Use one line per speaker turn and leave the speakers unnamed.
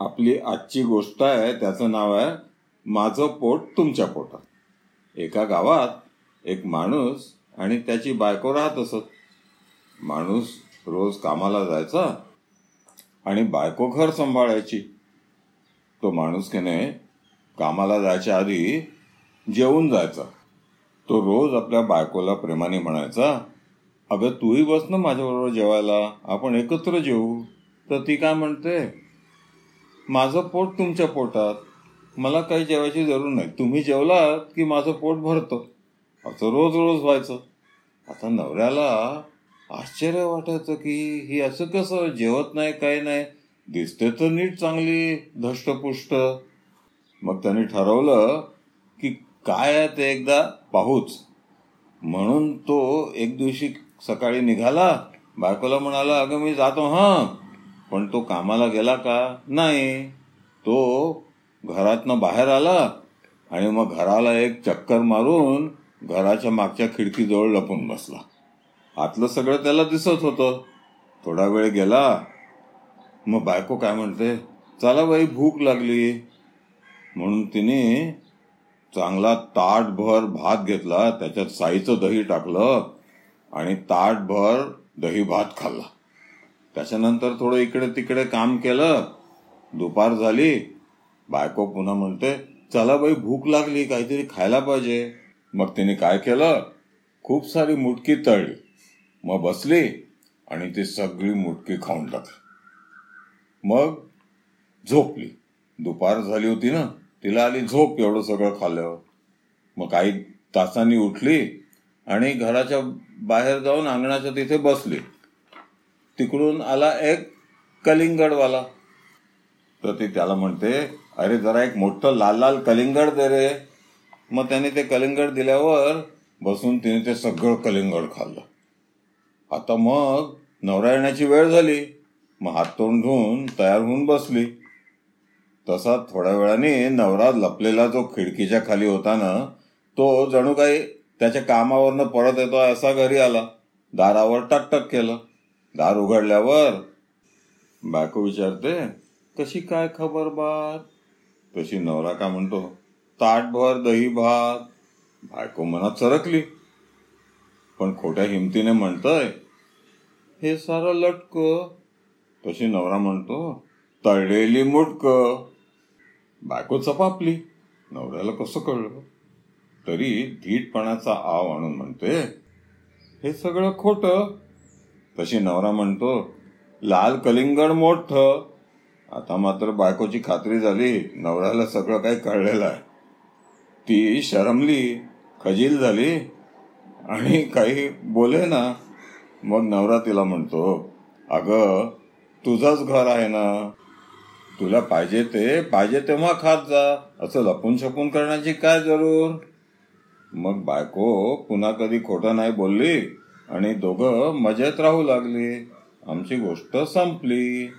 आपली आजची गोष्ट आहे त्याचं नाव आहे माझं पोट तुमच्या पोटात. एका गावात एक माणूस आणि त्याची बायको राहत असत. माणूस रोज कामाला जायचा आणि बायको घर सांभाळायची. तो माणूस केने कामाला जायच्या आधी जेवून जायचा. तो रोज आपल्या बायकोला प्रेमाने म्हणायचा अगं तूही बस ना माझ्याबरोबर जेवायला आपण एकत्र जेवू तर ती काय म्हणते? माझं पोट तुमच्या पोटात. मला काही जेवायची जरूर नाही. तुम्ही जेवलात की माझं पोट भरतं. असं रोज रोज व्हायचं. आता नवऱ्याला आश्चर्य वाटायचं की ही असं कसं जेवत नाही काही नाही. दिसते तर नीट चांगली धष्टपुष्ट. मग त्यांनी ठरवलं की काय आहे ते एकदा पाहूच. म्हणून तो एक दिवशी सकाळी निघाला. बायकोला म्हणाला अगं मी जातो हां. पण तो कामाला गेला का? नाही. तो घरातनं बाहेर आला आणि मग घराला एक चक्कर मारून घराच्या मागच्या खिडकीजवळ लपून बसला. आतलं सगळं त्याला दिसत होतं. थोडा वेळ गेला. मग बायको काय म्हणते? चला बाई भूक लागली. म्हणून तिने चांगला ताटभर भात घेतला त्याच्यात साईचं दही टाकलं आणि ताटभर दही भात खाल्ला. त्याच्यानंतर थोडं इकडे तिकडे काम केलं दुपार झाली बायको पुन्हा म्हणते चला बाई भूक लागली काहीतरी खायला पाहिजे. मग तिने काय केलं? खूप सारी मुटकी तळली. मग बसली आणि ती सगळी मुटकी खाऊन टाकली. मग झोपली. दुपार झाली होती ना तिला आली झोप एवढं सगळं खाल्ल्यावर. मग काही तासांनी उठली आणि घराच्या बाहेर जाऊन अंगणाच्या तिथे बसली. तिकडून आला एक कलिंगडवाला. तर ती त्याला म्हणते अरे जरा एक मोठं लाल लाल कलिंगड दे रे. मग त्याने ते कलिंगड दिल्यावर बसून तिने ते सगळं कलिंगड खाल्लं. आता मग नवरा येण्याची वेळ झाली. मग हात तोंड धुवून तयार होऊन बसली. तसा थोड्या वेळाने नवरा लपलेला जो खिडकीच्या खाली होता ना तो जणू काही त्याच्या कामावरनं परत येतो असा घरी आला. दारावर टकटक केलं. दार उघडल्यावर बायको विचारते कशी काय खबर बात तशी नवरा का म्हणतो ताटभर दही भात. बायको मनात सरकली. पण खोट्या हिमतीने म्हणतय हे सारं लटक. तशी नवरा म्हणतो तळलेली मुटक. बायको चपापली. नवऱ्याला कसं कळलं? तरी धीटपणाचा आव आणून म्हणते हे सगळं खोटं. तशी नवरा म्हणतो लाल कलिंगड मोठ. आता मात्र बायकोची खात्री झाली नवऱ्याला सगळं काही कळलेलं आहे. ती शरमली खजील झाली आणि काही बोले ना मग नवरा तिला म्हणतो अगं तुझंच घर आहे ना. तुला पाहिजे ते पाहिजे तेव्हा खात जा असं लपून छपून करण्याची काय जरूर? मग बायको पुन्हा कधी खोटं नाही बोलली आणि दोघं मजेत राहू लागले. आमची गोष्ट संपली.